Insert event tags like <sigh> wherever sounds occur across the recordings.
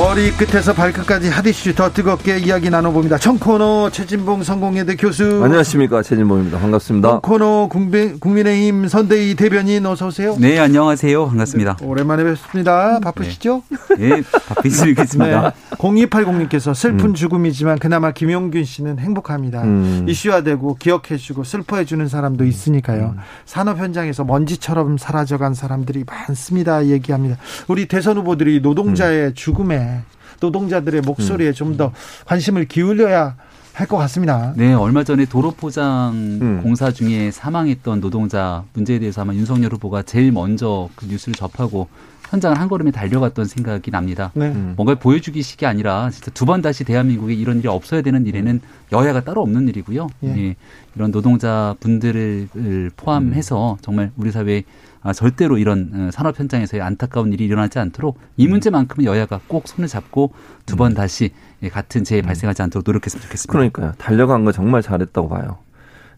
머리 끝에서 발끝까지 핫이슈 더 뜨겁게 이야기 나눠봅니다. 청코너 최진봉 성공회대 교수. 안녕하십니까 최진봉입니다. 반갑습니다. 청코너 국민의힘 선대위 대변인 어서 오세요. 네 안녕하세요. 반갑습니다. 네, 오랜만에 뵙습니다. 바쁘시죠? 네, 네 바쁘시겠습니다. 네, 0280님께서 슬픈 음. 죽음이지만 그나마 김용균 씨는 행복합니다. 음. 이슈화되고 기억해주고 슬퍼해주는 사람도 있으니까요. 음. 산업 현장에서 먼지처럼 사라져간 사람들이 많습니다. 얘기합니다. 우리 대선 후보들이 노동자의 음. 죽음에 노동자들의 목소리에 음. 좀더 관심을 기울여야 할 것 같습니다. 네, 얼마 전에 도로 포장 음. 공사 중에 사망했던 노동자 문제에 대해서 아마 윤석열 후보가 제일 먼저 그 뉴스를 접하고 현장을 한 걸음에 달려갔던 생각이 납니다. 네. 음. 뭔가 보여주기식이 아니라 진짜 두 번 다시 대한민국에 이런 일이 없어야 되는 일에는 여야가 따로 없는 일이고요. 예. 예. 이런 노동자 분들을 포함해서 정말 우리 사회에 아, 절대로 이런 어, 산업 현장에서의 안타까운 일이 일어나지 않도록 이 음. 문제만큼은 여야가 꼭 손을 잡고 두번 음. 다시 예, 같은 재해 음. 발생하지 않도록 노력했으면 좋겠습니다. 그러니까요. 달려간 거 정말 잘했다고 봐요.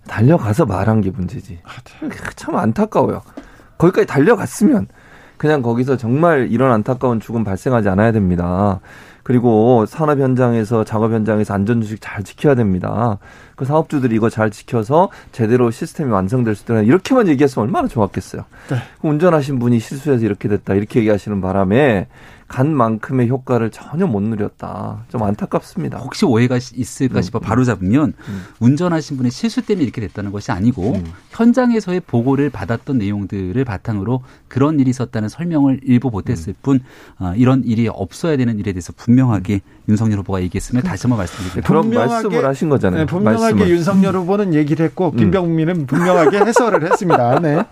달려가서 말한 게 문제지. 아, 네. 참 안타까워요. 거기까지 달려갔으면 그냥 거기서 정말 이런 안타까운 죽음 발생하지 않아야 됩니다. 그리고 산업 현장에서 작업 현장에서 안전주식 잘 지켜야 됩니다. 그 사업주들이 이거 잘 지켜서 제대로 시스템이 완성될 수 있도록 이렇게만 얘기했으면 얼마나 좋았겠어요. 네. 운전하신 분이 실수해서 이렇게 됐다 이렇게 얘기하시는 바람에 간 만큼의 효과를 전혀 못 누렸다. 좀 안타깝습니다. 혹시 오해가 있을까 음. 싶어 바로 잡으면 음. 운전하신 분의 실수 때문에 이렇게 됐다는 것이 아니고 음. 현장에서의 보고를 받았던 내용들을 바탕으로 그런 일이 있었다는 설명을 일부 못했을 음. 뿐 어, 이런 일이 없어야 되는 일에 대해서 분명하게 윤석열 후보가 얘기했으면 다시 한번 말씀드립니다. 그런 말씀을 하신 거잖아요. 네, 분명하게 말씀을. 윤석열 후보는 얘기를 했고 음. 김병민은 분명하게 해설을 했습니다. 네.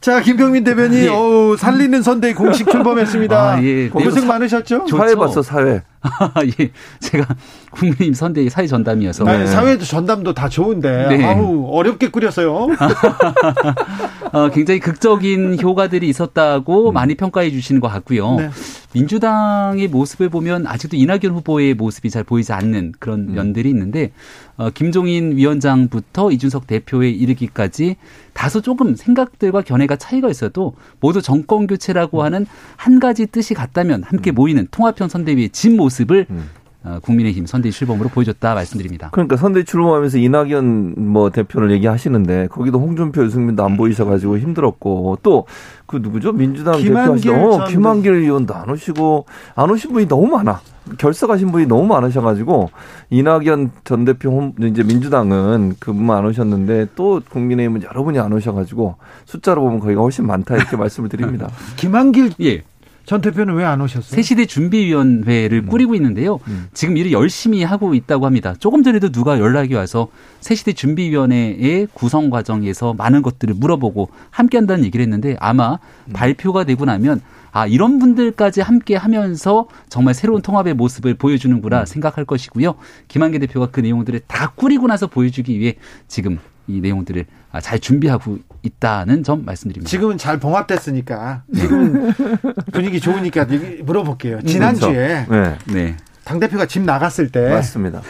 자 김병민 대변인 <laughs> 예. 어우, 살리는 선대 공식 출범했습니다. 아, 예. 고생 많으셨죠? 사회 봤어 사회. <laughs> 예, 제가 국민의힘 선대위 사회 전담이어서 네, 사회 전담도 다 좋은데 네. 아우 어렵게 꾸렸어요. <laughs> 어, 굉장히 극적인 효과들이 있었다고 음. 많이 평가해 주시는 것 같고요. 네. 민주당의 모습을 보면 아직도 이낙연 후보의 모습이 잘 보이지 않는 그런 음. 면들이 있는데 어, 김종인 위원장부터 이준석 대표에 이르기까지 다소 조금 생각들과 견해가 차이가 있어도 모두 정권 교체라고 음. 하는 한 가지 뜻이 같다면 함께 음. 모이는 통합형 선대위의 진 모습 을 음. 어, 국민의힘 선대위 출범으로 보여줬다 말씀드립니다. 그러니까 선대위 출범하면서 이낙연 뭐 대표를 얘기하시는데 거기도 홍준표, 유승민도 안 보이셔가지고 힘들었고 또 그 누구죠 민주당 대표하시던 어, 김한길 의원도 안 오시고 안 오신 분이 너무 많아. 결석하신 분이 너무 많으셔가지고 이낙연 전 대표 이제 민주당은 그분만 안 오셨는데 또 국민의힘은 여러분이 안 오셔가지고 숫자로 보면 거기가 훨씬 많다 이렇게 <laughs> 말씀을 드립니다. 김한길 예. 전 대표는 왜 안 오셨어요? 새시대 준비위원회를 음. 꾸리고 있는데요. 음. 지금 일을 열심히 하고 있다고 합니다. 조금 전에도 누가 연락이 와서 새시대 준비위원회의 구성 과정에서 많은 것들을 물어보고 함께 한다는 얘기를 했는데 아마 음. 발표가 되고 나면 아, 이런 분들까지 함께 하면서 정말 새로운 통합의 모습을 보여주는구나 음. 생각할 것이고요. 김한계 대표가 그 내용들을 다 꾸리고 나서 보여주기 위해 지금 이 내용들을 아, 잘 준비하고 있다는 점 말씀드립니다. 지금은 잘 봉합됐으니까 지금 <laughs> 분위기 좋으니까 물어볼게요. 음, 지난주에 그렇죠. 네. 네. 당 대표가 집 나갔을 때 맞습니다.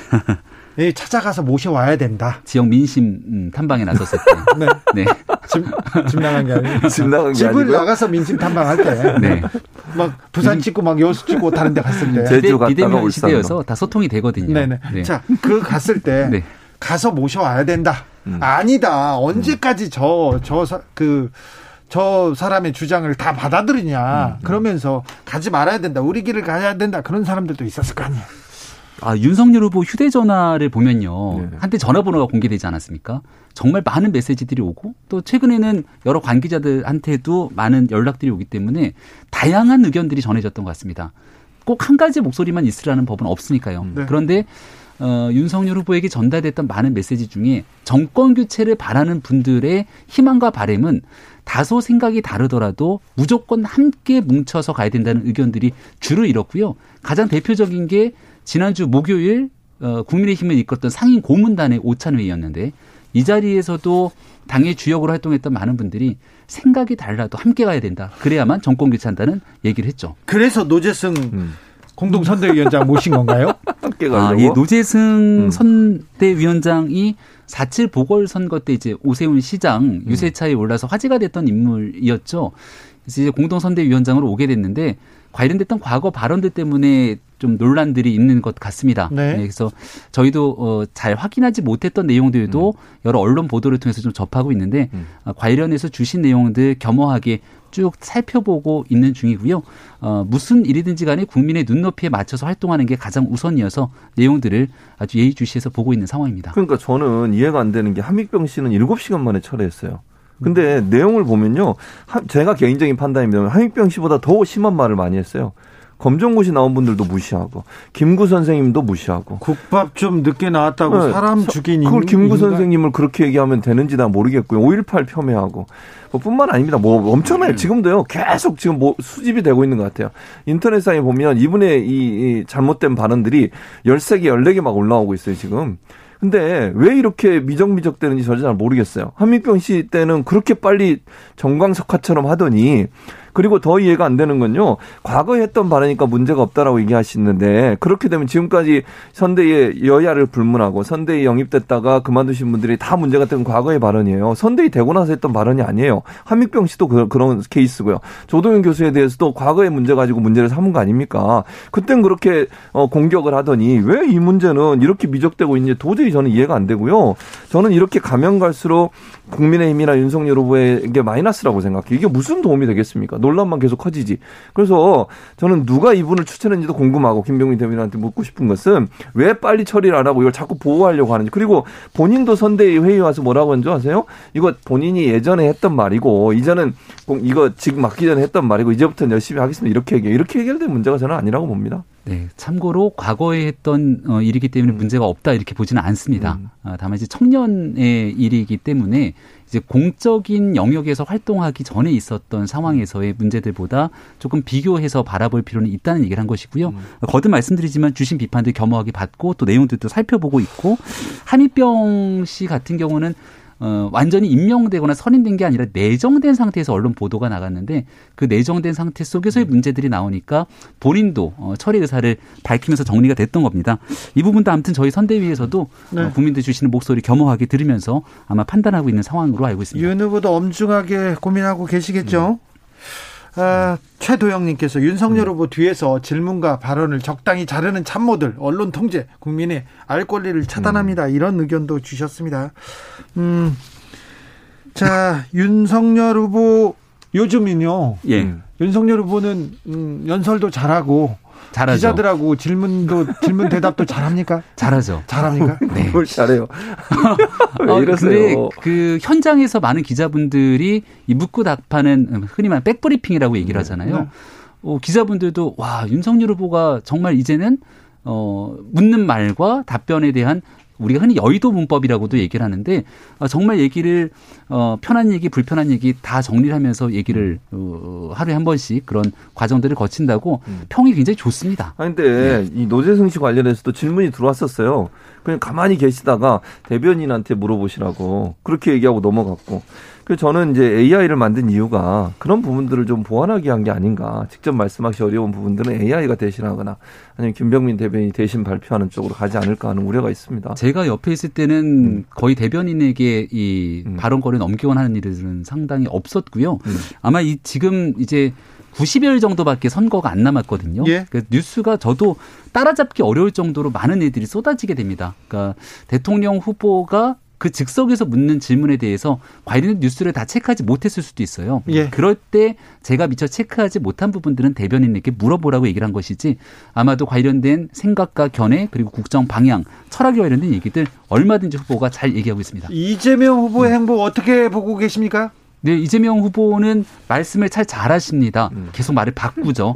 찾아가서 모셔와야 된다. 지역 민심 음, 탐방에 나섰을 때. <laughs> 네. 네. 집, 집 나간 게 아니고. 집 나간 게 집을 아니고요? 나가서 민심 탐방할 때. 네. 막 부산 찍고 막 여수 찍고 다른 데 갔을 때. 제주 갔다가 시대여서 다 소통이 되거든요. 네네. 네. 자, 그 갔을 때 네. 가서 모셔와야 된다. 음. 아니다. 언제까지 저, 저, 그, 저 사람의 주장을 다 받아들이냐. 음, 음. 그러면서 가지 말아야 된다. 우리 길을 가야 된다. 그런 사람들도 있었을 거 아니에요. 아, 윤석열 후보 휴대전화를 보면요. 네. 한때 전화번호가 공개되지 않았습니까? 정말 많은 메시지들이 오고 또 최근에는 여러 관계자들한테도 많은 연락들이 오기 때문에 다양한 의견들이 전해졌던 것 같습니다. 꼭 한 가지 목소리만 있으라는 법은 없으니까요. 네. 그런데 어, 윤석열 후보에게 전달됐던 많은 메시지 중에 정권 교체를 바라는 분들의 희망과 바램은 다소 생각이 다르더라도 무조건 함께 뭉쳐서 가야 된다는 의견들이 주를 이뤘고요. 가장 대표적인 게 지난주 목요일 어, 국민의힘을 이끌었던 상임 고문단의 오찬회의였는데 이 자리에서도 당의 주역으로 활동했던 많은 분들이 생각이 달라도 함께 가야 된다. 그래야만 정권 교체한다는 얘기를 했죠. 그래서 노재승 음. 공동 선대위원장 모신 건가요? 함께 가려고. 아, 예, 노재승 음. 선대위원장이 4.7 보궐선거 때 이제 오세훈 시장 음. 유세차에 올라서 화제가 됐던 인물이었죠. 그래서 이제 공동선대위원장으로 오게 됐는데 관련됐던 과거 발언들 때문에 좀 논란들이 있는 것 같습니다. 네. 네 그래서 저희도 어, 잘 확인하지 못했던 내용들도 음. 여러 언론 보도를 통해서 좀 접하고 있는데 음. 어, 관련해서 주신 내용들 겸허하게 쭉 살펴보고 있는 중이고요. 어, 무슨 일이든지 간에 국민의 눈높이에 맞춰서 활동하는 게 가장 우선이어서 내용들을 아주 예의주시해서 보고 있는 상황입니다. 그러니까 저는 이해가 안 되는 게 한믹병 씨는 7시간 만에 철회했어요. 근데 음. 내용을 보면요. 제가 개인적인 판단입니다. 한익병 씨보다 더 심한 말을 많이 했어요. 검정고시 나온 분들도 무시하고 김구 선생님도 무시하고 국밥 좀 늦게 나왔다고 네. 사람 죽인 그걸 김구 선생님을 그렇게 얘기하면 되는지 나 모르겠고요. 5.18 폄훼하고 뿐만 아닙니다. 뭐 엄청나요. 네. 지금도요. 계속 지금 뭐 수집이 되고 있는 것 같아요. 인터넷상에 보면 이분의 이, 이 잘못된 발언들이 13개, 14개 막 올라오고 있어요, 지금. 근데 왜 이렇게 미적미적 되는지 저도 잘 모르겠어요. 한민병 씨 때는 그렇게 빨리 정광석화처럼 하더니 그리고 더 이해가 안 되는 건요. 과거에 했던 발언이니까 문제가 없다라고 얘기하시는데 그렇게 되면 지금까지 선대의 여야를 불문하고 선대에 영입됐다가 그만두신 분들이 다 문제가 된 과거의 발언이에요. 선대위 되고 나서 했던 발언이 아니에요. 한민병 씨도 그, 런 케이스고요. 조동현 교수에 대해서도 과거의 문제 가지고 문제를 삼은 거 아닙니까? 그땐 그렇게 어, 공격을 하더니 왜 이 문제는 이렇게 미적되고 있는지 도저히 저는 이해가 안 되고요. 저는 이렇게 가면 갈수록 국민의힘이나 윤석열 후보에게 마이너스라고 생각해요. 이게 무슨 도움이 되겠습니까? 논란만 계속 커지지. 그래서 저는 누가 이분을 추천했는지도 궁금하고 김병민 대변인한테 묻고 싶은 것은 왜 빨리 처리를 안 하고 이걸 자꾸 보호하려고 하는지. 그리고 본인도 선대위 회의 와서 뭐라고 한 줄 아세요? 이거 본인이 예전에 했던 말이고 이제는 이거 지금 맡기 전에 했던 말이고 이제부터는 열심히 하겠습니다. 이렇게 얘기해요. 이렇게 해결될 문제가 저는 아니라고 봅니다. 네, 참고로 과거에 했던 어, 일이기 때문에 음. 문제가 없다 이렇게 보지는 않습니다. 음. 아, 다만 이제 청년의 일이기 때문에 이제 공적인 영역에서 활동하기 전에 있었던 상황에서의 문제들보다 조금 비교해서 바라볼 필요는 있다는 얘기를 한 것이고요. 음. 거듭 말씀드리지만 주신 비판들 겸허하게 받고 또 내용들도 살펴보고 있고 한미병 씨 같은 경우는 어, 완전히 임명되거나 선임된 게 아니라 내정된 상태에서 언론 보도가 나갔는데 그 내정된 상태 속에서의 음. 문제들이 나오니까 본인도 어, 처리 의사를 밝히면서 정리가 됐던 겁니다. 이 부분도 아무튼 저희 선대위에서도 네. 어, 국민들 주시는 목소리 겸허하게 들으면서 아마 판단하고 있는 상황으로 알고 있습니다. 윤 후보도 엄중하게 고민하고 계시겠죠? 네. 아, 최도영님께서 윤석열 후보 뒤에서 질문과 발언을 적당히 자르는 참모들, 언론 통제, 국민의 알 권리를 차단합니다. 음. 이런 의견도 주셨습니다. 음, 자, 윤석열 후보 요즘은요. 예. 윤석열 후보는 음, 연설도 잘하고 잘하죠. 기자들하고 질문도 질문 대답도 잘합니까? <laughs> 잘하죠. 잘합니까? 네. <laughs> 뭘 잘해요. <laughs> 어, 이러세요? 그 현장에서 많은 기자분들이 이 묻고 답하는 흔히 말하는 백브리핑이라고 얘기를 네. 하잖아요. 네. 어, 기자분들도 와 윤석열 후보가 정말 이제는 어, 묻는 말과 답변에 대한 우리가 흔히 여의도 문법이라고도 얘기를 하는데 어, 정말 얘기를 어, 편한 얘기, 불편한 얘기 다 정리를 하면서 얘기를 어, 하루에 한 번씩 그런 과정들을 거친다고 음. 평이 굉장히 좋습니다. 아 근데 네. 이 노재승 씨 관련해서도 질문이 들어왔었어요. 그냥 가만히 계시다가 대변인한테 물어보시라고 그렇게 얘기하고 넘어갔고 그 저는 이제 AI를 만든 이유가 그런 부분들을 좀 보완하기 위한 게 아닌가. 직접 말씀하기 어려운 부분들은 AI가 대신하거나 아니면 김병민 대변인이 대신 발표하는 쪽으로 가지 않을까 하는 우려가 있습니다. 제가 옆에 있을 때는 음. 거의 대변인에게 이 음. 발언권을 넘겨하는 일들은 상당히 없었고요. 음. 아마 이 지금 이제 90일 정도밖에 선거가 안 남았거든요. 예. 그 뉴스가 저도 따라잡기 어려울 정도로 많은 애들이 쏟아지게 됩니다. 그러니까 대통령 후보가 그 즉석에서 묻는 질문에 대해서 관련 뉴스를 다 체크하지 못했을 수도 있어요. 예. 그럴 때 제가 미처 체크하지 못한 부분들은 대변인에게 물어보라고 얘기를 한 것이지 아마도 관련된 생각과 견해 그리고 국정 방향, 철학에 관련된 얘기들 얼마든지 후보가 잘 얘기하고 있습니다. 이재명 후보의 음. 행보 어떻게 보고 계십니까? 네, 이재명 후보는 말씀을 잘 잘하십니다. 음. 계속 말을 바꾸죠.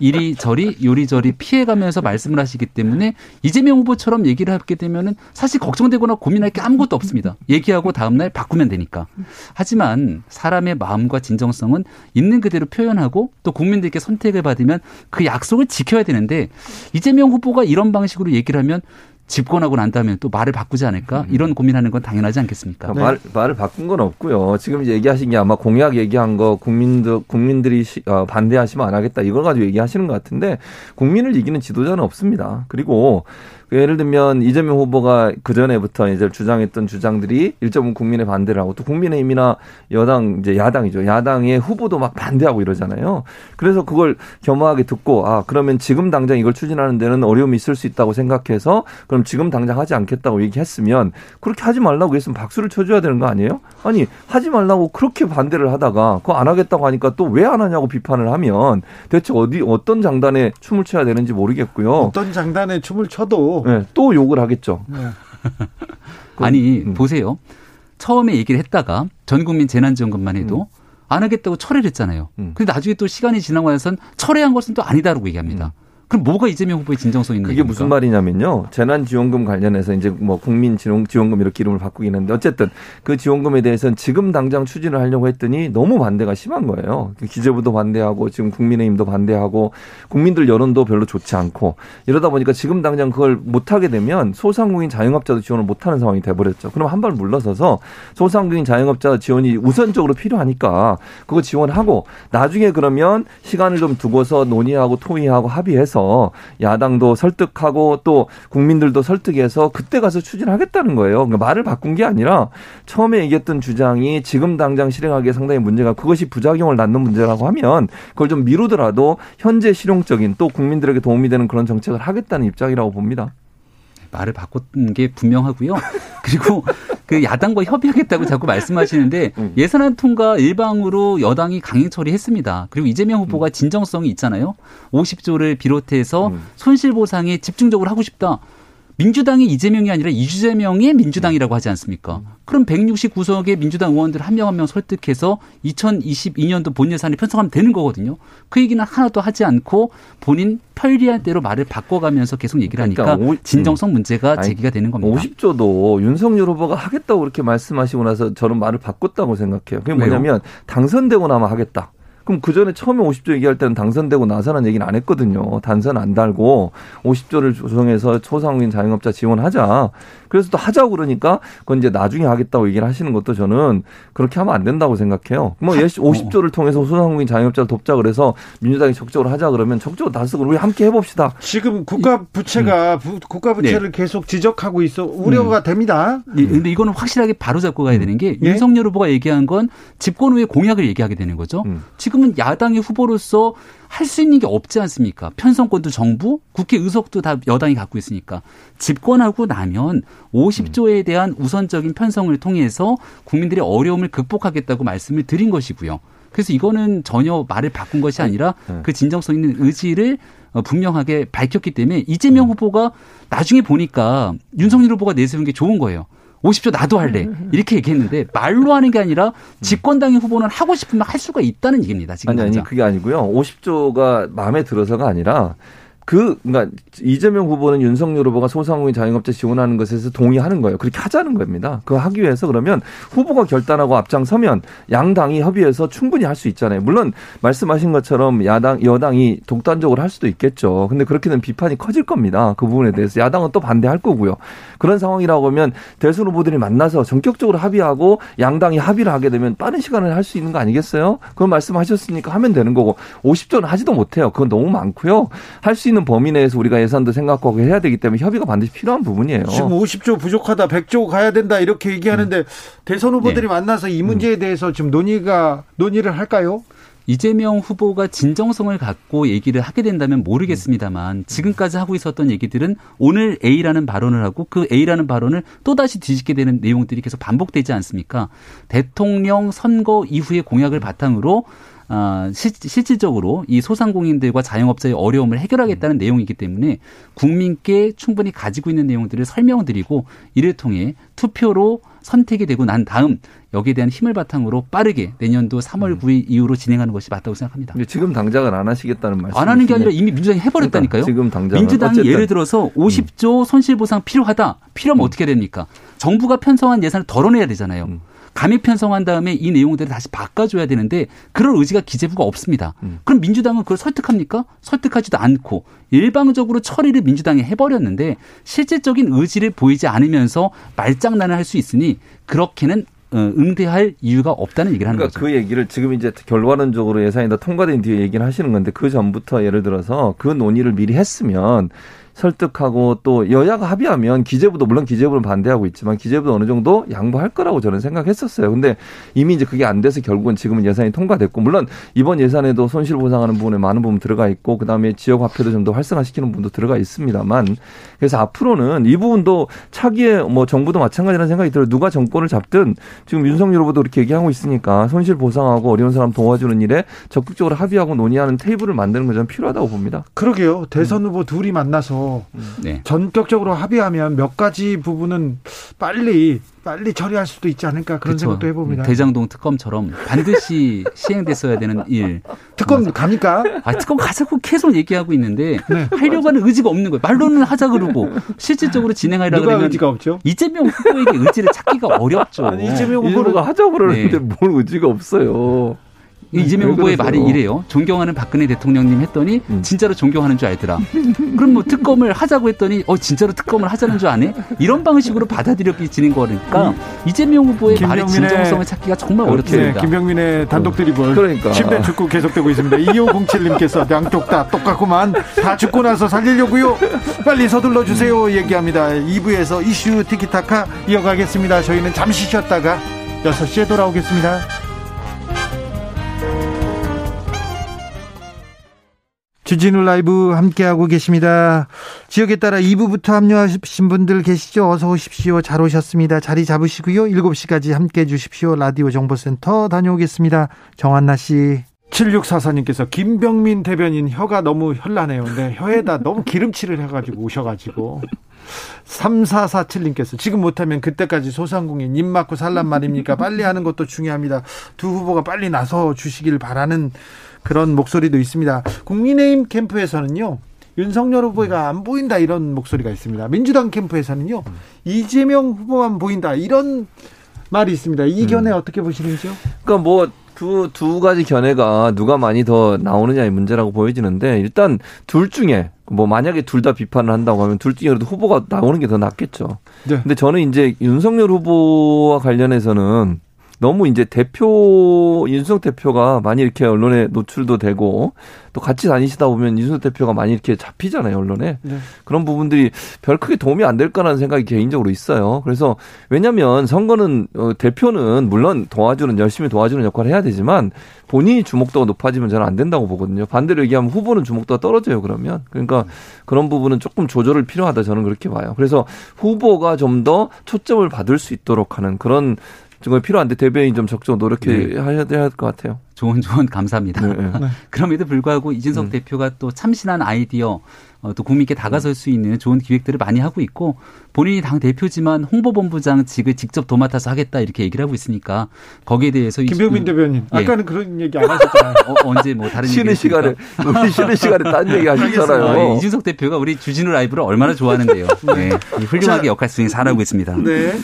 이리 저리 요리저리 피해가면서 말씀을 하시기 때문에 이재명 후보처럼 얘기를 하게 되면은 사실 걱정되거나 고민할 게 아무것도 없습니다. 얘기하고 다음날 바꾸면 되니까. 하지만 사람의 마음과 진정성은 있는 그대로 표현하고 또 국민들께 선택을 받으면 그 약속을 지켜야 되는데 이재명 후보가 이런 방식으로 얘기를 하면 집권하고 난 다음에 또 말을 바꾸지 않을까 음. 이런 고민하는 건 당연하지 않겠습니까? 네. 말, 말을 바꾼 건 없고요. 지금 얘기하신 게 아마 공약 얘기한 거 국민들 국민들이 시, 어, 반대하시면 안 하겠다 이걸 가지고 얘기하시는 것 같은데 국민을 이기는 지도자는 없습니다. 그리고 예를 들면 이재명 후보가 그 전에부터 이제 주장했던 주장들이 일정부 국민의 반대를 하고 또 국민의힘이나 여당 이제 야당이죠. 야당의 후보도 막 반대하고 이러잖아요. 그래서 그걸 겸허하게 듣고 아 그러면 지금 당장 이걸 추진하는 데는 어려움이 있을 수 있다고 생각해서 그럼 지금 당장 하지 않겠다고 얘기했으면 그렇게 하지 말라고 했으면 박수를 쳐줘야 되는 거 아니에요? 아니 하지 말라고 그렇게 반대를 하다가 그거 안 하겠다고 하니까 또 왜 안 하냐고 비판을 하면 대체 어디 어떤 장단에 춤을 춰야 되는지 모르겠고요. 어떤 장단에 춤을 춰도 네, 또 욕을 하겠죠. 네. 아니 음. 보세요. 처음에 얘기를 했다가 전 국민 재난지원금만 해도 음. 안 하겠다고 철회를 했잖아요. 음. 근데 나중에 또 시간이 지나고 나선 철회한 것은 또 아니다라고 얘기합니다. 음. 그럼 뭐가 이재명 후보의 진정성 있는 그게 겁니까? 무슨 말이냐면요. 재난지원금 관련해서 이제 뭐 국민지원금 이렇게 이름을 바꾸긴 했는데 어쨌든 그 지원금에 대해서는 지금 당장 추진을 하려고 했더니 너무 반대가 심한 거예요. 그 기재부도 반대하고 지금 국민의힘도 반대하고 국민들 여론도 별로 좋지 않고 이러다 보니까 지금 당장 그걸 못하게 되면 소상공인 자영업자도 지원을 못하는 상황이 돼버렸죠. 그럼 한 발 물러서서 소상공인 자영업자 지원이 우선적으로 필요하니까 그거 지원하고 나중에 그러면 시간을 좀 두고서 논의하고 토의하고 합의해서 해서 야당도 설득하고 또 국민들도 설득해서 그때 가서 추진하겠다는 거예요. 그러니까 말을 바꾼 게 아니라 처음에 얘기했던 주장이 지금 당장 실행하기에 상당히 문제가 그것이 부작용을 낳는 문제라고 하면 그걸 좀 미루더라도 현재 실용적인 또 국민들에게 도움이 되는 그런 정책을 하겠다는 입장이라고 봅니다. 말을 바꾼 게 분명하고요. <laughs> 그리고 그 야당과 협의하겠다고 자꾸 말씀하시는데 음. 예산안 통과 일방으로 여당이 강행 처리했습니다. 그리고 이재명 후보가 음. 진정성이 있잖아요. 50조를 비롯해서 음. 손실 보상에 집중적으로 하고 싶다. 민주당이 이재명이 아니라 이주재명의 민주당이라고 하지 않습니까? 그럼 169석의 민주당 의원들 한 명 한 명 설득해서 2022년도 본 예산을 편성하면 되는 거거든요. 그 얘기는 하나도 하지 않고 본인 편리한 대로 말을 바꿔가면서 계속 얘기를 하니까 그러니까 오, 진정성 문제가 아니, 제기가 되는 겁니다. 50조도 윤석열 후보가 하겠다고 그렇게 말씀하시고 나서 저는 말을 바꿨다고 생각해요. 그게 뭐냐면 당선되고 나면 하겠다. 그럼 그 전에 처음에 50조 얘기할 때는 당선되고 나서는 얘기는 안 했거든요. 단선 안 달고 50조를 조성해서 소상공인 자영업자 지원하자. 그래서 또 하자고 그러니까 그건 이제 나중에 하겠다고 얘기를 하시는 것도 저는 그렇게 하면 안 된다고 생각해요. 뭐 50조를 통해서 소상공인 자영업자를 돕자 그래서 민주당이 적극적으로 하자 그러면 적극적으로 다 쓰고 우리 함께 해봅시다. 지금 국가 부채가 음. 국가 부채를 네. 계속 지적하고 있어 우려가 음. 됩니다. 그런데 이거는 확실하게 바로잡고 가야 되는 게 예? 윤석열 후보가 얘기한 건 집권 후에 공약을 얘기하게 되는 거죠. 음. 지금 지금은 야당의 후보로서 할 수 있는 게 없지 않습니까? 편성권도 정부, 국회 의석도 다 여당이 갖고 있으니까 집권하고 나면 50조에 대한 우선적인 편성을 통해서 국민들의 어려움을 극복하겠다고 말씀을 드린 것이고요. 그래서 이거는 전혀 말을 바꾼 것이 아니라 네. 그 진정성 있는 의지를 어, 분명하게 밝혔기 때문에 이재명 음. 후보가 나중에 보니까 윤석열 후보가 내세운 게 좋은 거예요. 50조 나도 할래. 이렇게 얘기했는데 말로 하는 게 아니라 집권당의 후보는 하고 싶으면 할 수가 있다는 얘기입니다. 지금 아니, 아니, 그게 아니고요. 50조가 마음에 들어서가 아니라 그, 그러니까 이재명 후보는 윤석열 후보가 소상공인 자영업자 지원하는 것에서 동의하는 거예요. 그렇게 하자는 겁니다. 그거 하기 위해서 그러면 후보가 결단하고 앞장서면 양당이 협의해서 충분히 할 수 있잖아요. 물론 말씀하신 것처럼 야당, 여당이 독단적으로 할 수도 있겠죠. 근데 그렇게 되면 비판이 커질 겁니다. 그 부분에 대해서 야당은 또 반대할 거고요. 그런 상황이라고 하면 대선 후보들이 만나서 전격적으로 합의하고 양당이 합의를 하게 되면 빠른 시간을 할 수 있는 거 아니겠어요? 그런 말씀하셨으니까 하면 되는 거고 50조는 하지도 못해요. 그건 너무 많고요. 할 수 있는 있는 범위 내에서 우리가 예산도 생각하고 해야 되기 때문에 협의가 반드시 필요한 부분이에요. 지금 50조 부족하다, 100조 가야 된다 이렇게 얘기하는데 음. 대선 후보들이 네. 만나서 이 문제에 음. 대해서 지금 논의가 논의를 할까요? 이재명 후보가 진정성을 갖고 얘기를 하게 된다면 모르겠습니다만 지금까지 하고 있었던 얘기들은 오늘 A라는 발언을 하고 그 A라는 발언을 또다시 뒤집게 되는 내용들이 계속 반복되지 않습니까? 대통령 선거 이후의 공약을 바탕으로 아, 시, 실질적으로 이 소상공인들과 자영업자의 어려움을 해결하겠다는 음. 내용이기 때문에 국민께 충분히 가지고 있는 내용들을 설명드리고 이를 통해 투표로 선택이 되고 난 다음 여기에 대한 힘을 바탕으로 빠르게 내년도 3월 9일 음. 이후로 진행하는 것이 맞다고 생각합니다. 지금 당장은 안 하시겠다는 말씀. 안 하는 게 아니라 이미 민주당이 해버렸다니까요. 그러니까 지금 당장 민주당이. 예를 들어서 50조 음. 손실보상 필요하다. 필요하면 음. 어떻게 됩니까? 정부가 편성한 예산을 덜어내야 되잖아요. 음. 감히 편성한 다음에 이 내용들을 다시 바꿔줘야 되는데 그런 의지가 기재부가 없습니다. 음. 그럼 민주당은 그걸 설득합니까? 설득하지도 않고 일방적으로 처리를 민주당이 해버렸는데 실질적인 의지를 보이지 않으면서 말장난을 할 수 있으니 그렇게는 어, 응대할 이유가 없다는 얘기를 하는 그러니까 거죠. 그 얘기를 지금 이제 결과론적으로 예산이 다 통과된 뒤에 얘기를 하시는 건데 그 전부터 예를 들어서 그 논의를 미리 했으면 설득하고 또 여야가 합의하면 기재부도 물론 기재부는 반대하고 있지만 기재부도 어느 정도 양보할 거라고 저는 생각했었어요. 근데 이미 이제 그게 안 돼서 결국은 지금은 예산이 통과됐고 물론 이번 예산에도 손실 보상하는 부분에 많은 부분 들어가 있고 그다음에 지역 화폐도 좀 더 활성화시키는 부분도 들어가 있습니다만 그래서 앞으로는 이 부분도 차기에 뭐 정부도 마찬가지라는 생각이 들어요. 누가 정권을 잡든 지금 윤석열 후보도 그렇게 얘기하고 있으니까 손실 보상하고 어려운 사람 도와주는 일에 적극적으로 합의하고 논의하는 테이블을 만드는 건 저는 필요하다고 봅니다. 그러게요. 대선 후보 둘이 만나서 네. 전격적으로 합의하면 몇 가지 부분은 빨리 빨리 처리할 수도 있지 않을까 그런 그렇죠. 생각도 해봅니다. 대장동 특검처럼 반드시 <laughs> 시행됐어야 되는 일. 특검 맞아. 갑니까? 아, 특검 가자고 계속 얘기하고 있는데 네. 하려고 하는 의지가 없는 거예요. 말로는 하자 그러고 실질적으로 진행하려고 그러면 의지가 없죠? 이재명 후보에게 의지를 찾기가 어렵죠. 아니, 이재명 후보가 하자고 그러는데 네. 뭘 의지가 없어요. 이재명 후보의 말이 이래요. 존경하는 박근혜 대통령님 했더니 음. 진짜로 존경하는 줄 알더라. <laughs> 그럼 뭐 특검을 하자고 했더니 어 진짜로 특검을 하자는 줄 아네? 이런 방식으로 받아들여지는 거니까 음. 이재명 후보의 말의 진정성을 찾기가 정말 어렵습니다. 네, 김병민의 단독 드리블. 그러니까. 침대 축구 계속되고 있습니다. 2507님께서 양쪽 다 똑같구만. 다 죽고 나서 살리려고요. 빨리 서둘러 주세요. 얘기합니다. 2부에서 이슈 티키타카 이어가겠습니다. 저희는 잠시 쉬었다가 6시에 돌아오겠습니다. 주진우 라이브 함께하고 계십니다. 지역에 따라 2부부터 합류하신 분들 계시죠? 어서 오십시오. 잘 오셨습니다. 자리 잡으시고요. 7시까지 함께 해 주십시오. 라디오 정보센터 다녀오겠습니다. 정한나 씨. 7644님께서 김병민 대변인 혀가 너무 현란해요. 근데 혀에다 너무 기름칠을 해가지고 오셔가지고. 3447님께서 지금 못하면 그때까지 소상공인 입 막고 살란 말입니까? 빨리 하는 것도 중요합니다. 두 후보가 빨리 나서 주시길 바라는 그런 목소리도 있습니다. 국민의힘 캠프에서는요. 윤석열 후보가 안 보인다 이런 목소리가 있습니다. 민주당 캠프에서는요. 이재명 후보만 보인다 이런 말이 있습니다. 이 견해 음. 어떻게 보시는지요? 그러니까 뭐 두, 두 가지 견해가 누가 많이 더 나오느냐의 문제라고 보여지는데 일단 둘 중에 뭐 만약에 둘 다 비판을 한다고 하면 둘 중에 그래도 후보가 나오는 게 더 낫겠죠. 네. 근데 저는 이제 윤석열 후보와 관련해서는 너무 이제 대표 윤석 대표가 많이 이렇게 언론에 노출도 되고 또 같이 다니시다 보면 윤석 대표가 많이 이렇게 잡히잖아요 언론에 네. 그런 부분들이 별 크게 도움이 안될 거라는 생각이 개인적으로 있어요. 그래서 왜냐하면 선거는 어, 대표는 물론 도와주는 열심히 도와주는 역할을 해야 되지만 본인이 주목도가 높아지면 저는 안 된다고 보거든요. 반대로 얘기하면 후보는 주목도가 떨어져요 그러면 그러니까 그런 부분은 조금 조절을 필요하다 저는 그렇게 봐요. 그래서 후보가 좀 더 초점을 받을 수 있도록 하는 그런 정말 필요한데 대변인 좀 적극 노력해 네. 하셔야 될 것 같아요. 좋은 조언 감사합니다. 네. 네. <laughs> 그럼에도 불구하고 이준석 음. 대표가 또 참신한 아이디어 어, 또 국민께 다가설 수 있는 좋은 기획들을 많이 하고 있고 본인이 당 대표지만 홍보본부장 직을 직접 도맡아서 하겠다 이렇게 얘기를 하고 있으니까 거기에 대해서 김병민 대변인 예. 아까는 그런 얘기 안 하셨잖아요. <laughs> 어, 언제 뭐 다른 쉬는 시간에 우리 쉬는 시간에 딴 얘기 하셨잖아요. 네, 이준석 대표가 우리 주진우 라이브를 얼마나 좋아하는데요. <laughs> 네. 훌륭하게 자, 역할 수행 잘하고 있습니다. 네.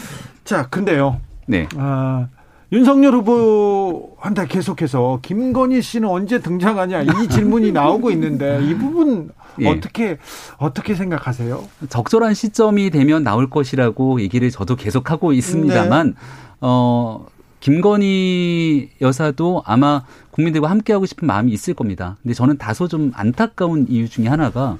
자, 근데요. 네. 아, 윤석열 후보한테 계속해서 김건희 씨는 언제 등장하냐 이 <laughs> 질문이 나오고 있는데 이 부분 예. 어떻게 어떻게 생각하세요? 적절한 시점이 되면 나올 것이라고 얘기를 저도 계속하고 있습니다만 네. 어 김건희 여사도 아마 국민들과 함께하고 싶은 마음이 있을 겁니다. 근데 저는 다소 좀 안타까운 이유 중에 하나가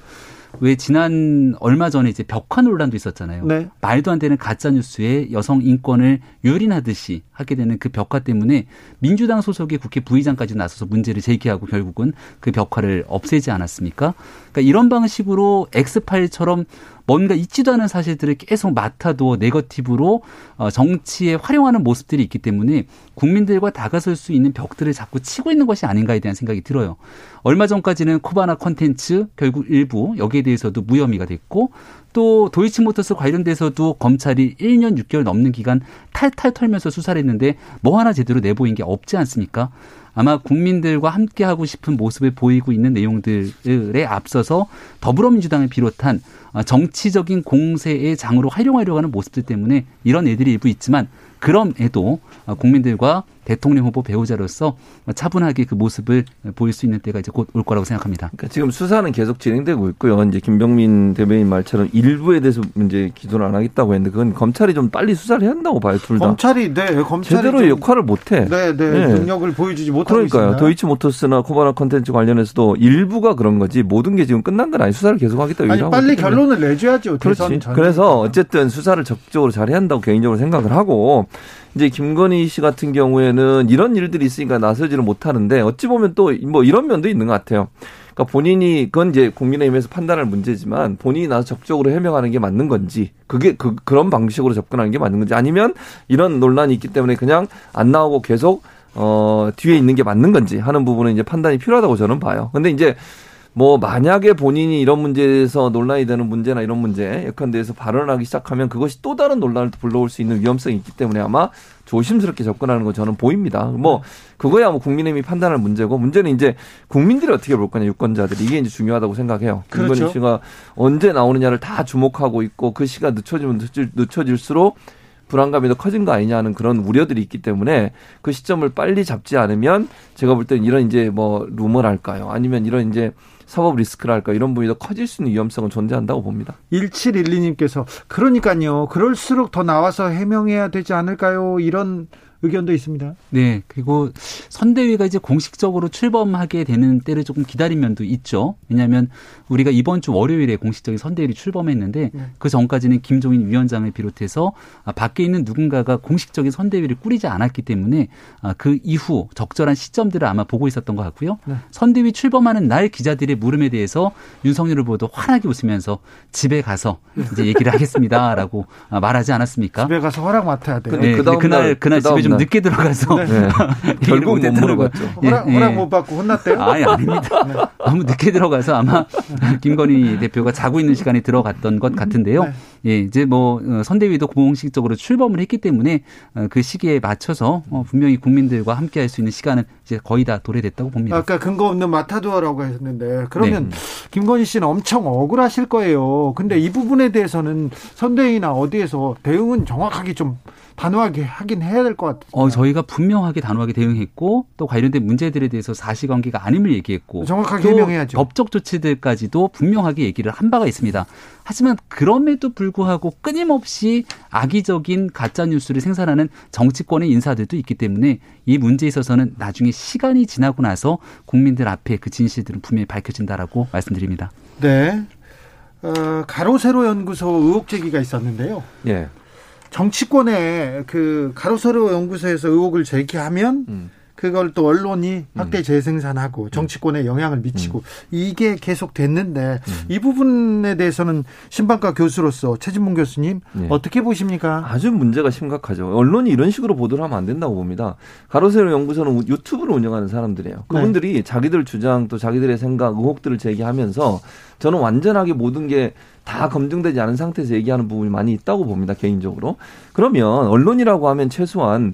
왜 지난 얼마 전에 이제 벽화 논란도 있었잖아요. 네. 말도 안 되는 가짜 뉴스에 여성 인권을 유린하듯이 하게 되는 그 벽화 때문에 민주당 소속의 국회 부의장까지 나서서 문제를 제기하고 결국은 그 벽화를 없애지 않았습니까? 그러니까 이런 방식으로 엑스파일처럼 뭔가 있지도 않은 사실들을 계속 맡아도 네거티브로 어, 정치에 활용하는 모습들이 있기 때문에 국민들과 다가설 수 있는 벽들을 자꾸 치고 있는 것이 아닌가에 대한 생각이 들어요. 얼마 전까지는 코바나 컨텐츠 결국 일부 여기에 대해서도 무혐의가 됐고 또 도이치모터스 관련돼서도 검찰이 1년 6개월 넘는 기간 탈탈 털면서 수사를 했는데 뭐 하나 제대로 내보인 게 없지 않습니까? 아마 국민들과 함께 하고 싶은 모습을 보이고 있는 내용들에 앞서서 더불어민주당을 비롯한 정치적인 공세의 장으로 활용하려고 하는 모습들 때문에 이런 애들이 일부 있지만 그럼에도 국민들과 대통령 후보 배우자로서 차분하게 그 모습을 보일 수 있는 때가 이제 곧 올 거라고 생각합니다. 그러니까 지금 수사는 계속 진행되고 있고요. 이제 김병민 대변인 말처럼 일부에 대해서 이제 기소를 안 하겠다고 했는데 그건 검찰이 좀 빨리 수사를 해야 한다고 봐요. 둘 다. 검찰이 네, 검찰이 제대로 역할을 못 해. 네, 네, 네. 능력을 보여주지 못하고 그러니까요. 있습니다. 도이치모터스나 코바나 컨텐츠 관련해서도 일부가 그런 거지 모든 게 지금 끝난 건 아니 수사를 계속 하겠다. 아니 빨리 결론을 내줘야죠. 그렇지. 그래서 어쨌든 수사를 적극적으로 잘해야 한다고 개인적으로 생각을 하고 이제 김건희 씨 같은 경우에는 이런 일들이 있으니까 나서지를 못하는데 어찌 보면 또 뭐 이런 면도 있는 것 같아요. 그러니까 본인이 그건 이제 국민의힘에서 판단할 문제지만 본인이 나서 적극적으로 해명하는 게 맞는 건지 그게 그 그런 방식으로 접근하는 게 맞는 건지 아니면 이런 논란이 있기 때문에 그냥 안 나오고 계속 어 뒤에 있는 게 맞는 건지 하는 부분은 이제 판단이 필요하다고 저는 봐요. 근데 이제 뭐 만약에 본인이 이런 문제에서 논란이 되는 문제나 이런 문제 예컨대해서 발언하기 시작하면 그것이 또 다른 논란을 불러올 수 있는 위험성이 있기 때문에 아마 조심스럽게 접근하는 거 저는 보입니다. 뭐 그거야 뭐 국민의힘이 판단할 문제고 문제는 이제 국민들이 어떻게 볼 거냐 유권자들이 이게 이제 중요하다고 생각해요. 그렇죠. 김건희 씨가 언제 나오느냐를 다 주목하고 있고 그 시가 늦춰지면 늦춰질, 늦춰질수록 불안감이 더 커진 거 아니냐는 그런 우려들이 있기 때문에 그 시점을 빨리 잡지 않으면 제가 볼 때는 이런 이제 뭐 루머랄까요? 아니면 이런 이제 사법 리스크랄까 이런 부분이 더 커질 수 있는 위험성은 존재한다고 봅니다. 1712님께서 그러니까요. 그럴수록 더 나와서 해명해야 되지 않을까요? 이런 의견도 있습니다. 네. 그리고 선대위가 이제 공식적으로 출범하게 되는 때를 조금 기다린 면도 있죠. 왜냐하면 우리가 이번 주 월요일에 공식적인 선대위를 출범했는데 네. 그 전까지는 김종인 위원장을 비롯해서 밖에 있는 누군가가 공식적인 선대위를 꾸리지 않았기 때문에 그 이후 적절한 시점들을 아마 보고 있었던 것 같고요. 네. 선대위 출범하는 날 기자들의 물음에 대해서 윤석열 후보도 환하게 웃으면서 집에 가서 이제 얘기를 하겠습니다라고 <laughs> 말하지 않았습니까? 집에 가서 허락 맡아야 돼요. 네, 그 그날 그날 집에 좀 늦게 들어가서 네. <laughs> 결국 못 물어봤죠. 예, 허락, 예. 허락 못 받고 혼났대요? 아니 아닙니다. 네. 너무 늦게 들어가서 아마 김건희 대표가 자고 있는 시간에 들어갔던 것 같은데요. 네. 예, 이제 뭐 어, 선대위도 공식적으로 출범을 했기 때문에 어, 그 시기에 맞춰서 어, 분명히 국민들과 함께할 수 있는 시간은 이제 거의 다 도래됐다고 봅니다. 아까 근거 없는 마타도어라고 했는데 그러면 네. 김건희 씨는 엄청 억울하실 거예요. 근데 이 부분에 대해서는 선대위나 어디에서 대응은 정확하게 좀 단호하게 하긴 해야 될 것 같아요. 어, 저희가 분명하게 단호하게 대응했고 또 관련된 문제들에 대해서 사실관계가 아님을 얘기했고 정확하게 해명해야죠. 법적 조치들까지도 분명하게 얘기를 한 바가 있습니다. 하지만 그럼에도 불구하고 끊임없이 악의적인 가짜 뉴스를 생산하는 정치권의 인사들도 있기 때문에 이 문제에 있어서는 나중에 시간이 지나고 나서 국민들 앞에 그 진실들은 분명히 밝혀진다라고 말씀드립니다. 네. 어, 가로세로 연구소 의혹 제기가 있었는데요. 예. 정치권의 그 가로세로 연구소에서 의혹을 제기하면 음. 그걸 또 언론이 확대 음. 재생산하고 정치권에 영향을 미치고 음. 이게 계속 됐는데 음. 이 부분에 대해서는 신방과 교수로서 최진문 교수님 네. 어떻게 보십니까? 아주 문제가 심각하죠. 언론이 이런 식으로 보도를 하면 안 된다고 봅니다. 가로세로 연구소는 유튜브를 운영하는 사람들이에요. 그분들이 네. 자기들 주장 또 자기들의 생각, 의혹들을 제기하면서 저는 완전하게 모든 게 다 검증되지 않은 상태에서 얘기하는 부분이 많이 있다고 봅니다 개인적으로 그러면 언론이라고 하면 최소한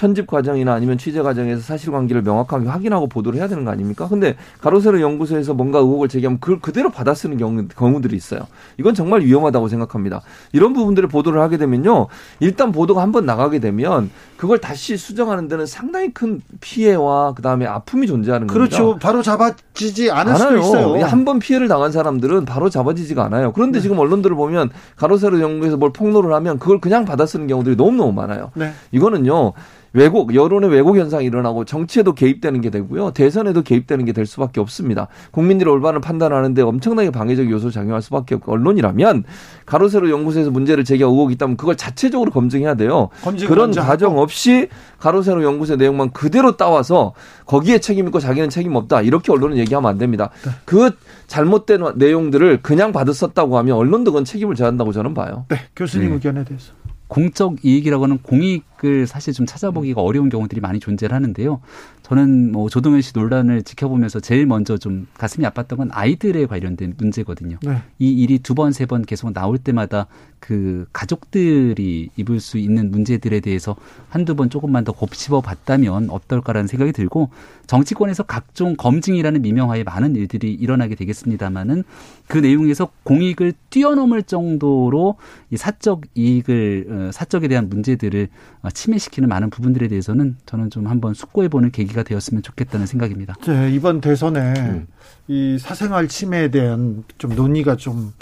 편집 과정이나 아니면 취재 과정에서 사실관계를 명확하게 확인하고 보도를 해야 되는 거 아닙니까? 근데 가로세로 연구소에서 뭔가 의혹을 제기하면 그걸 그대로 받아쓰는 경우, 경우들이 있어요. 이건 정말 위험하다고 생각합니다. 이런 부분들을 보도를 하게 되면요. 일단 보도가 한번 나가게 되면 그걸 다시 수정하는 데는 상당히 큰 피해와 그다음에 아픔이 존재하는 그렇죠. 겁니다. 그렇죠. 바로 잡아지지 않을 않아요. 수도 있어요. 한 번 피해를 당한 사람들은 바로 잡아지지가 않아요. 그런데 네. 지금 언론들을 보면 가로세로 연구에서 뭘 폭로를 하면 그걸 그냥 받아쓰는 경우들이 너무너무 많아요. 네. 이거는요. 왜곡, 여론의 왜곡 현상이 일어나고 정치에도 개입되는 게 되고요. 대선에도 개입되는 게 될 수밖에 없습니다. 국민들이 올바른 판단하는데 엄청나게 방해적 요소 작용할 수밖에 없고 언론이라면 가로세로 연구소에서 문제를 제기하고 의혹이 있다면 그걸 자체적으로 검증해야 돼요. 그런 과정 없이 가로세로 연구소의 내용만 그대로 따와서 거기에 책임 있고 자기는 책임 없다. 이렇게 언론은 얘기하면 안 됩니다. 네. 그 잘못된 내용들을 그냥 받았었다고 하면 언론도 그건 책임을 져야 한다고 저는 봐요. 네. 교수님 네. 의견에 대해서. 공적 이익이라고 하는 공익 을 사실 좀 찾아보기가 어려운 경우들이 많이 존재를 하는데요. 저는 뭐 조동현 씨 논란을 지켜보면서 제일 먼저 좀 가슴이 아팠던 건 아이들에 관련된 문제거든요. 네. 이 일이 두 번, 세 번 계속 나올 때마다 그 가족들이 입을 수 있는 문제들에 대해서 한두 번 조금만 더 곱씹어 봤다면 어떨까라는 생각이 들고 정치권에서 각종 검증이라는 미명하에 많은 일들이 일어나게 되겠습니다마는 그 내용에서 공익을 뛰어넘을 정도로 이 사적 이익을 어, 사적에 대한 문제들을 어, 침해시키는 많은 부분들에 대해서는 저는 좀 한번 숙고해보는 계기가 되었으면 좋겠다는 생각입니다. 네, 이번 대선에 음. 이 사생활 침해에 대한 좀 논의가 좀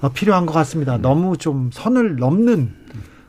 어, 필요한 것 같습니다. 음. 너무 좀 선을 넘는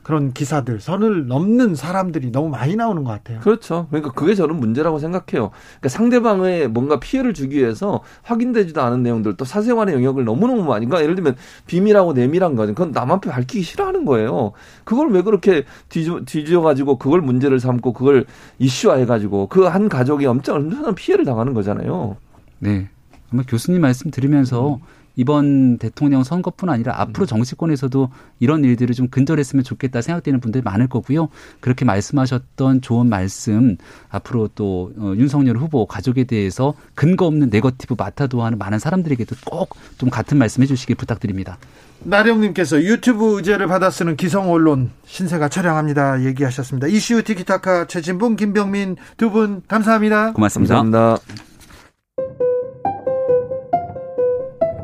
그런 기사들, 선을 넘는 사람들이 너무 많이 나오는 것 같아요. 그렇죠. 그러니까 그게 저는 문제라고 생각해요. 그러니까 상대방의 뭔가 피해를 주기 위해서 확인되지도 않은 내용들, 또 사생활의 영역을 너무너무 많이, 그러니까 예를 들면 비밀하고 내밀한 거죠. 그건 남 앞에 밝히기 싫어하는 거예요. 그걸 왜 그렇게 뒤져, 뒤져 가지고 그걸 문제를 삼고 그걸 이슈화해 가지고 그 한 가족이 엄청난 피해를 당하는 거잖아요. 네. 아마 교수님 말씀 들으면서 음. 이번 대통령 선거뿐 아니라 앞으로 음. 정치권에서도 이런 일들을 좀 근절했으면 좋겠다 생각되는 분들이 많을 거고요. 그렇게 말씀하셨던 좋은 말씀 앞으로 또 어, 윤석열 후보 가족에 대해서 근거 없는 네거티브 마타도 하는 많은 사람들에게도 꼭 좀 같은 말씀 해 주시길 부탁드립니다. 나령님께서 유튜브 의제를 받아 쓰는 기성 언론 신세가 처량합니다 얘기하셨습니다. 이슈 티키타카 최진봉 김병민 두 분 감사합니다. 고맙습니다. 감사합니다.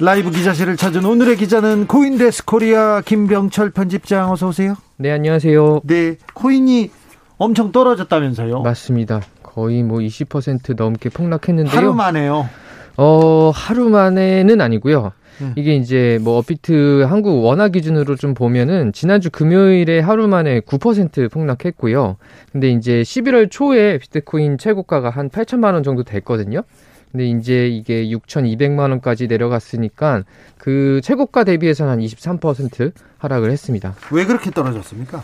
라이브 기자실을 찾은 오늘의 기자는 코인데스크 코리아 김병철 편집장 어서 오세요. 네, 안녕하세요. 네, 코인이 엄청 떨어졌다면서요? 맞습니다. 거의 뭐 20% 넘게 폭락했는데요. 하루 만에요. 어, 하루 만에는 아니고요. 음. 이게 이제 뭐 업비트 한국 원화 기준으로 좀 보면은 지난주 금요일에 하루 만에 9% 폭락했고요. 근데 이제 11월 초에 비트코인 최고가가 한 8천만 원 정도 됐거든요. 근데 이제 이게 6,200만 원까지 내려갔으니까 그 최고가 대비해서는 한 23% 하락을 했습니다. 왜 그렇게 떨어졌습니까?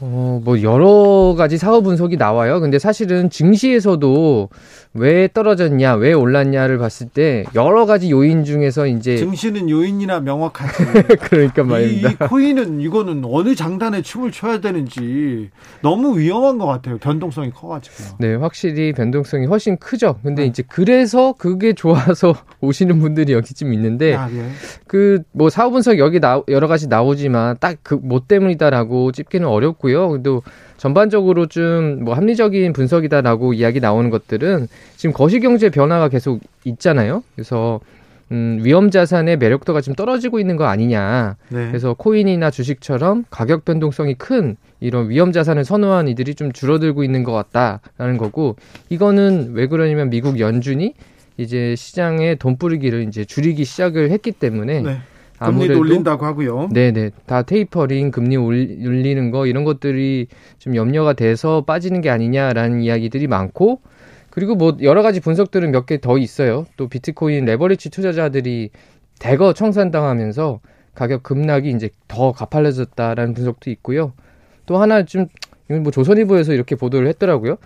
어, 뭐, 여러 가지 사후 분석이 나와요. 근데 사실은 증시에서도 왜 떨어졌냐, 왜 올랐냐를 봤을 때 여러 가지 요인 중에서 이제. 증시는 요인이나 명확하지. <laughs> 그러니까 말입니다. 이, 이, 코인은 이거는 어느 장단에 춤을 춰야 되는지 너무 위험한 것 같아요. 변동성이 커가지고. 네, 확실히 변동성이 훨씬 크죠. 근데 네. 이제 그래서 그게 좋아서 <laughs> 오시는 분들이 여기쯤 있는데. 아, 네. 그뭐 사후 분석 여기 나, 여러 가지 나오지만 딱 그 뭐 때문이다라고 찝기는 어렵고 있고요. 그래도 전반적으로 좀 뭐 합리적인 분석이다라고 이야기 나오는 것들은 지금 거시경제 변화가 계속 있잖아요. 그래서 음, 위험 자산의 매력도가 지금 떨어지고 있는 거 아니냐. 네. 그래서 코인이나 주식처럼 가격 변동성이 큰 이런 위험 자산을 선호한 이들이 좀 줄어들고 있는 것 같다라는 거고 이거는 왜 그러냐면 미국 연준이 이제 시장에 돈 뿌리기를 이제 줄이기 시작을 했기 때문에 네. 금리 올린다고 하고요. 네네. 다 테이퍼링, 금리 올리는 거 이런 것들이 좀 염려가 돼서 빠지는 게 아니냐라는 이야기들이 많고 그리고 뭐 여러 가지 분석들은 몇 개 더 있어요. 또 비트코인 레버리지 투자자들이 대거 청산당하면서 가격 급락이 이제 더 가팔려졌다라는 분석도 있고요. 또 하나 좀 이건 뭐 조선일보에서 이렇게 보도를 했더라고요.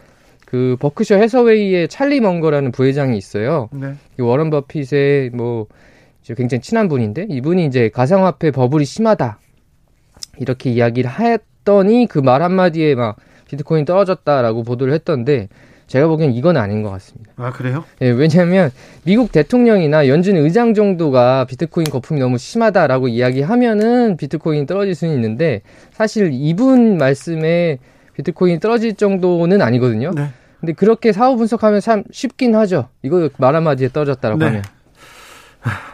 그 버크셔 해서웨이의 찰리 먼거라는 부회장이 있어요. 네. 이 워런 버핏의 뭐 굉장히 친한 분인데 이분이 이제 가상화폐 버블이 심하다 이렇게 이야기를 했더니 그 말 한마디에 막 비트코인 떨어졌다라고 보도를 했던데 제가 보기엔 이건 아닌 것 같습니다. 아 그래요? 예, 왜냐하면 미국 대통령이나 연준 의장 정도가 비트코인 거품이 너무 심하다라고 이야기하면은 비트코인이 떨어질 수는 있는데 사실 이분 말씀에 비트코인이 떨어질 정도는 아니거든요. 네. 근데 그렇게 사후 분석하면 참 쉽긴 하죠. 이거 말 한마디에 떨어졌다라고 네. 하면. <laughs>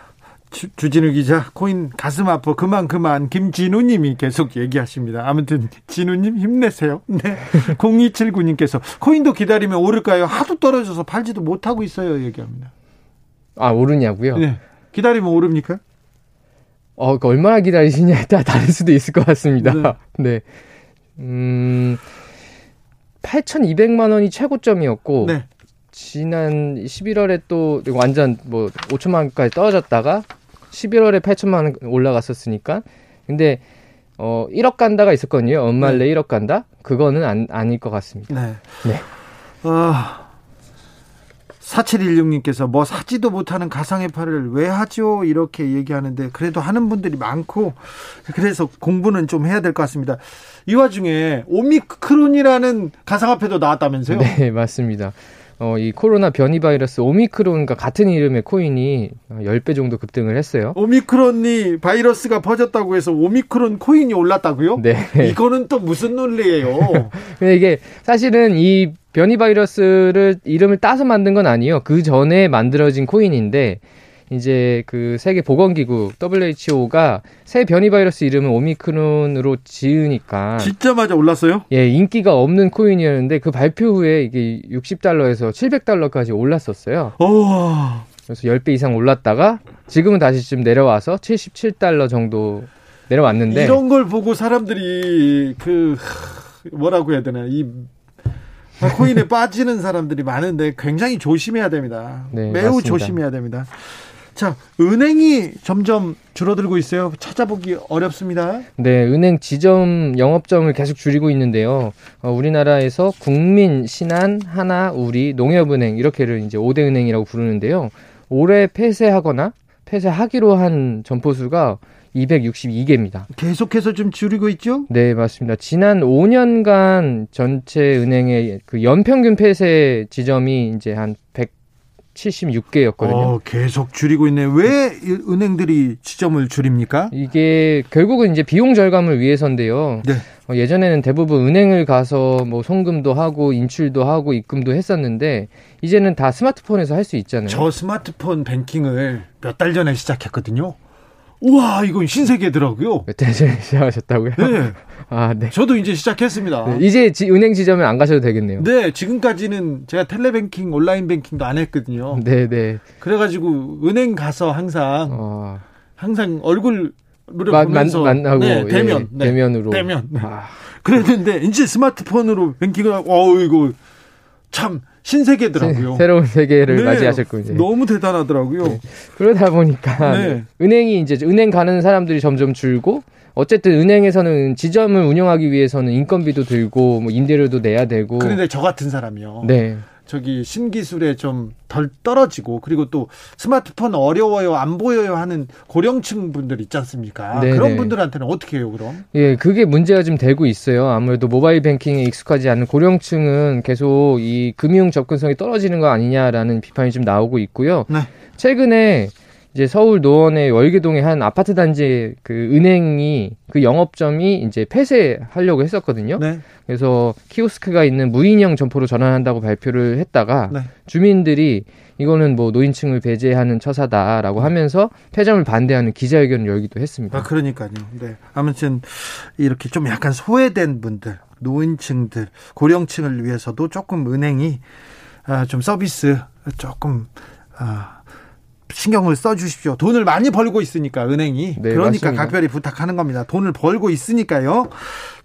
주, 주진우 기자, 코인 가슴 아파 그만 그만 김진우님이 계속 얘기하십니다. 아무튼 진우님 힘내세요. 네, <laughs> 0279님께서 코인도 기다리면 오를까요? 하도 떨어져서 팔지도 못하고 있어요. 얘기합니다. 아 오르냐고요? 네, 기다리면 오릅니까? 어, 그 얼마나 기다리시냐에 따라 다를 수도 있을 것 같습니다. 네. <laughs> 네. 음, 8,200만 원이 최고점이었고, 네. 지난 11월에 또 완전 뭐 5천만 원까지 떨어졌다가 11월에 8천만 원 올라갔었으니까 근데 어 1억 간다가 있었거든요. 엄말래 네. 1억 간다? 그거는 안, 아닐 것 같습니다. 네. 네. 어, 4716님께서 뭐 사지도 못하는 가상의 팔을 왜 하죠? 이렇게 얘기하는데 그래도 하는 분들이 많고 그래서 공부는 좀 해야 될 것 같습니다. 이 와중에 오미크론이라는 가상화폐도 나왔다면서요? 네, 맞습니다. 어, 이 코로나 변이 바이러스 오미크론과 같은 이름의 코인이 10배 정도 급등을 했어요. 오미크론이 바이러스가 퍼졌다고 해서 오미크론 코인이 올랐다고요? 네. 이거는 또 무슨 논리예요? <laughs> 근데 이게 사실은 이 변이 바이러스를 이름을 따서 만든 건 아니에요. 그 전에 만들어진 코인인데 이제 그 세계 보건기구 WHO가 새 변이 바이러스 이름을 오미크론으로 지으니까 진짜마자 올랐어요? 예, 인기가 없는 코인이었는데 그 발표 후에 이게 60달러에서 700달러까지 올랐었어요. 오. 그래서 10배 이상 올랐다가 지금은 다시 좀 내려와서 77달러 정도 내려왔는데 이런 걸 보고 사람들이 그 뭐라고 해야 되나 이 코인에 빠지는 사람들이 많은데 굉장히 조심해야 됩니다. 네, 매우 맞습니다. 조심해야 됩니다. 자, 은행이 점점 줄어들고 있어요. 찾아보기 어렵습니다. 네, 은행 지점 영업점을 계속 줄이고 있는데요. 어, 우리나라에서 국민, 신한, 하나, 우리, 농협은행 이렇게를 이제 5대 은행이라고 부르는데요. 올해 폐쇄하거나 폐쇄하기로 한 점포 수가 262개입니다. 계속해서 좀 줄이고 있죠? 네, 맞습니다. 지난 5년간 전체 은행의 그 연평균 폐쇄 지점이 이제 한 76개였거든요. 어, 계속 줄이고 있네. 왜 은행들이 지점을 줄입니까? 이게 결국은 이제 비용 절감을 위해서인데요. 네. 어, 예전에는 대부분 은행을 가서 뭐 송금도 하고 인출도 하고 입금도 했었는데 이제는 다 스마트폰에서 할 수 있잖아요. 저 스마트폰 뱅킹을 몇 달 전에 시작했거든요. 우와, 이건 신세계더라고요. 몇달 전에 시작하셨다고요? 네. <laughs> 아, 네. 저도 이제 시작했습니다. 네, 이제 지, 은행 지점에 안 가셔도 되겠네요. 네, 지금까지는 제가 텔레뱅킹, 온라인 뱅킹도 안 했거든요. 네, 네. 그래가지고 은행 가서 항상 어... 항상 얼굴 을 보면서 만, 나고 네, 대면, 예, 네, 대면으로 대면. 아. <laughs> 그랬는데 이제 스마트폰으로 뱅킹을 하고 어 이거 참 신세계더라고요. 새 로운 세계를 네, 맞이하셨군요. 너무 대단하더라고요. 네. 그러다 보니까 네. 은행이 이제 은행 가는 사람들이 점점 줄고 어쨌든 은행에서는 지점을 운영하기 위해서는 인건비도 들고 뭐 임대료도 내야 되고. 그런데 저 같은 사람이요. 네. 저기 신기술에 좀 덜 떨어지고 그리고 또 스마트폰 어려워요 안 보여요 하는 고령층 분들 있지 않습니까? 네네. 그런 네. 분들한테는 어떻게 해요 그럼? 예, 그게 문제가 좀 되고 있어요. 아무래도 모바일 뱅킹에 익숙하지 않은 고령층은 계속 이 금융 접근성이 떨어지는 거 아니냐라는 비판이 좀 나오고 있고요. 네. 최근에 이제 서울 노원의 월계동의 한 아파트 단지 그 은행이 그 영업점이 이제 폐쇄하려고 했었거든요. 네. 그래서 키오스크가 있는 무인형 점포로 전환한다고 발표를 했다가 네. 주민들이 이거는 뭐 노인층을 배제하는 처사다라고 하면서 폐점을 반대하는 기자회견을 열기도 했습니다. 아, 그러니까요. 네. 아무튼 이렇게 좀 약간 소외된 분들, 노인층들, 고령층을 위해서도 조금 은행이 아, 좀 서비스 조금 아, 신경을 써 주십시오. 돈을 많이 벌고 있으니까 은행이 네, 그러니까 맞습니다. 각별히 부탁하는 겁니다. 돈을 벌고 있으니까요.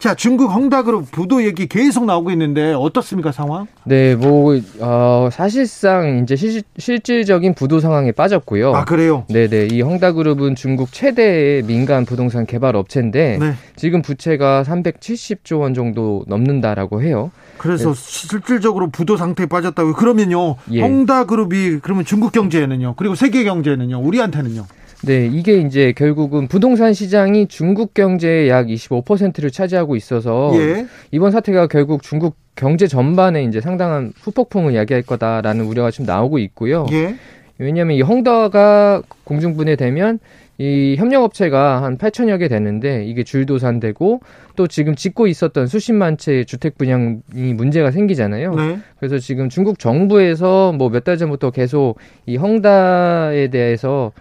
자 중국 헝다그룹 부도 얘기 계속 나오고 있는데 어떻습니까 상황? 네, 뭐 어, 사실상 이제 실, 실질적인 부도 상황에 빠졌고요. 아 그래요? 네, 네. 이 헝다그룹은 중국 최대의 민간 부동산 개발 업체인데 네. 지금 부채가 370조 원 정도 넘는다라고 해요. 그래서 네. 실질적으로 부도 상태에 빠졌다고요. 그러면요. 예. 헝다그룹이 그러면 중국 경제에는요. 그리고 세계 경제에는요. 우리한테는요. 네, 이게 이제 결국은 부동산 시장이 중국 경제의 약 25%를 차지하고 있어서 예. 이번 사태가 결국 중국 경제 전반에 이제 상당한 후폭풍을 야기할 거다라는 우려가 지금 나오고 있고요. 예. 왜냐하면 이 헝다가 공중분해되면 이 협력업체가 한 8천여 개 되는데 이게 줄도산되고 또 지금 짓고 있었던 수십만 채의 주택 분양이 문제가 생기잖아요. 네. 그래서 지금 중국 정부에서 뭐 몇 달 전부터 계속 이 헝다에 대해서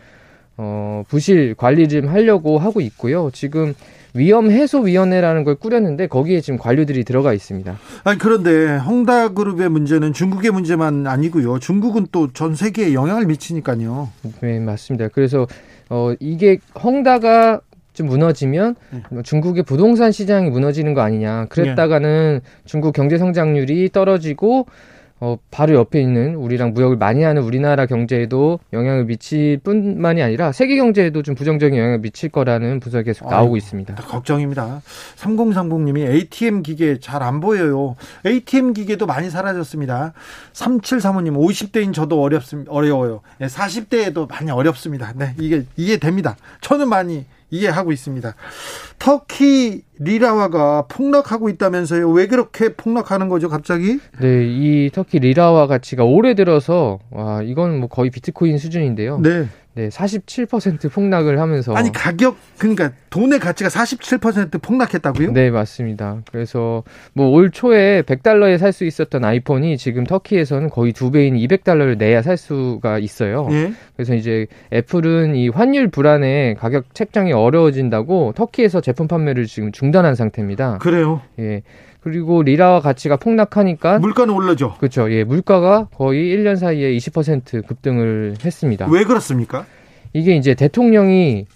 어 부실 관리 좀 하려고 하고 있고요. 지금 위험 해소 위원회라는 걸 꾸렸는데 거기에 지금 관료들이 들어가 있습니다. 아니 그런데 헝다그룹의 문제는 중국의 문제만 아니고요. 중국은 또 전 세계에 영향을 미치니까요. 네, 맞습니다. 그래서 어 이게 헝다가 좀 무너지면 네. 중국의 부동산 시장이 무너지는 거 아니냐. 그랬다가는 중국 경제 성장률이 떨어지고 어, 바로 옆에 있는 우리랑 무역을 많이 하는 우리나라 경제에도 영향을 미칠 뿐만이 아니라 세계 경제에도 좀 부정적인 영향을 미칠 거라는 분석이 계속 나오고 아유, 있습니다. 걱정입니다. 3030님이 ATM 기계 잘 안 보여요. ATM 기계도 많이 사라졌습니다. 3735님 50대인 저도 어렵습니다. 어려워요. 40대에도 많이 어렵습니다. 네, 이게 이해됩니다. 저는 많이 이해하고 있습니다. 터키 리라화가 폭락하고 있다면서요. 왜 그렇게 폭락하는 거죠, 갑자기? 네, 이 터키 리라화 가치가 올해 들어서 와, 이건 뭐 거의 비트코인 수준인데요. 네. 네, 47% 폭락을 하면서 아니 가격 그러니까 돈의 가치가 47% 폭락했다고요? 네, 맞습니다. 그래서 뭐 올 초에 100달러에 살 수 있었던 아이폰이 지금 터키에서는 거의 두 배인 200달러를 내야 살 수가 있어요. 예? 그래서 이제 애플은 이 환율 불안에 가격 책정이 어려워진다고 터키에서 제품 판매를 지금 중단한 상태입니다. 그래요? 예. 그리고 리라와 가치가 폭락하니까 물가는 오르죠. 그렇죠. 예, 물가가 거의 1년 사이에 20% 급등을 했습니다. 왜 그렇습니까? 이게 이제 대통령이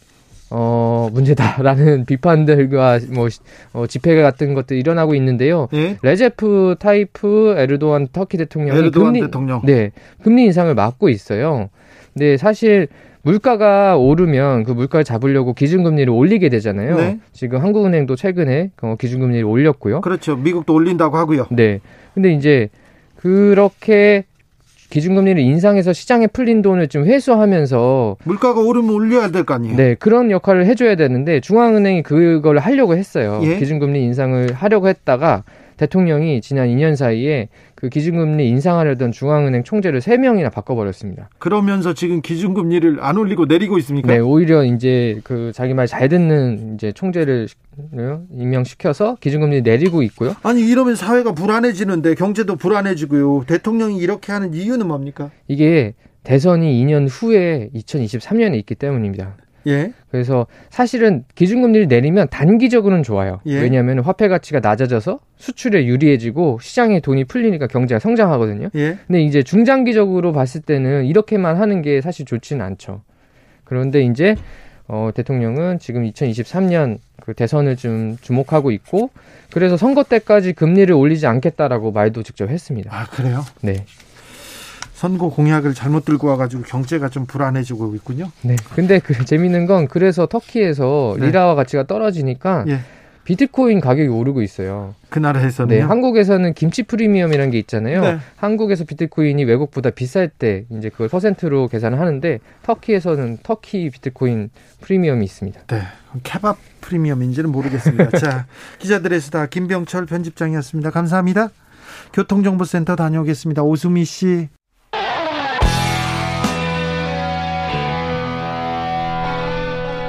어, 문제다라는 <laughs> 비판들과 뭐 어, 집회 같은 것들 일어나고 있는데요. 예? 레제프 타이프 에르도안 터키 대통령이 에르도안 금리 대통령. 네, 금리 인상을 막고 있어요. 근데 사실 물가가 오르면 그 물가를 잡으려고 기준금리를 올리게 되잖아요. 네. 지금 한국은행도 최근에 어, 기준금리를 올렸고요. 그렇죠. 미국도 올린다고 하고요. 네. 근데 이제 그렇게 기준금리를 인상해서 시장에 풀린 돈을 좀 회수하면서 물가가 오르면 올려야 될 거 아니에요. 네, 그런 역할을 해줘야 되는데 중앙은행이 그걸 하려고 했어요. 예? 기준금리 인상을 하려고 했다가 대통령이 지난 2년 사이에 그 기준금리 인상하려던 중앙은행 총재를 3명이나 바꿔버렸습니다. 그러면서 지금 기준금리를 안 올리고 내리고 있습니까? 네, 오히려 이제 그 자기 말 잘 듣는 이제 총재를 임명시켜서 기준금리 내리고 있고요. 아니 이러면 사회가 불안해지는데 경제도 불안해지고요. 대통령이 이렇게 하는 이유는 뭡니까? 이게 대선이 2년 후에 2023년에 있기 때문입니다. 예. 그래서 사실은 기준금리를 내리면 단기적으로는 좋아요. 예. 왜냐하면 화폐 가치가 낮아져서 수출에 유리해지고 시장에 돈이 풀리니까 경제가 성장하거든요. 예. 근데 이제 중장기적으로 봤을 때는 이렇게만 하는 게 사실 좋지는 않죠. 그런데 이제 어, 대통령은 지금 2023년 그 대선을 좀 주목하고 있고 그래서 선거 때까지 금리를 올리지 않겠다라고 말도 직접 했습니다. 아 그래요? 네. 선거 공약을 잘못 들고 와가지고 경제가 좀 불안해지고 있군요. 네. 근데 그 재밌는 건 그래서 터키에서 네. 리라와 가치가 떨어지니까 예. 비트코인 가격이 오르고 있어요. 그 나라에서는 네, 한국에서는 김치 프리미엄이라는 게 있잖아요. 네. 한국에서 비트코인이 외국보다 비쌀 때 이제 그걸 퍼센트로 계산을 하는데 터키에서는 터키 비트코인 프리미엄이 있습니다. 네. 케밥 프리미엄인지는 모르겠습니다. <laughs> 자, 기자들의 수다 김병철 편집장이었습니다. 감사합니다. 교통정보센터 다녀오겠습니다. 오수미 씨.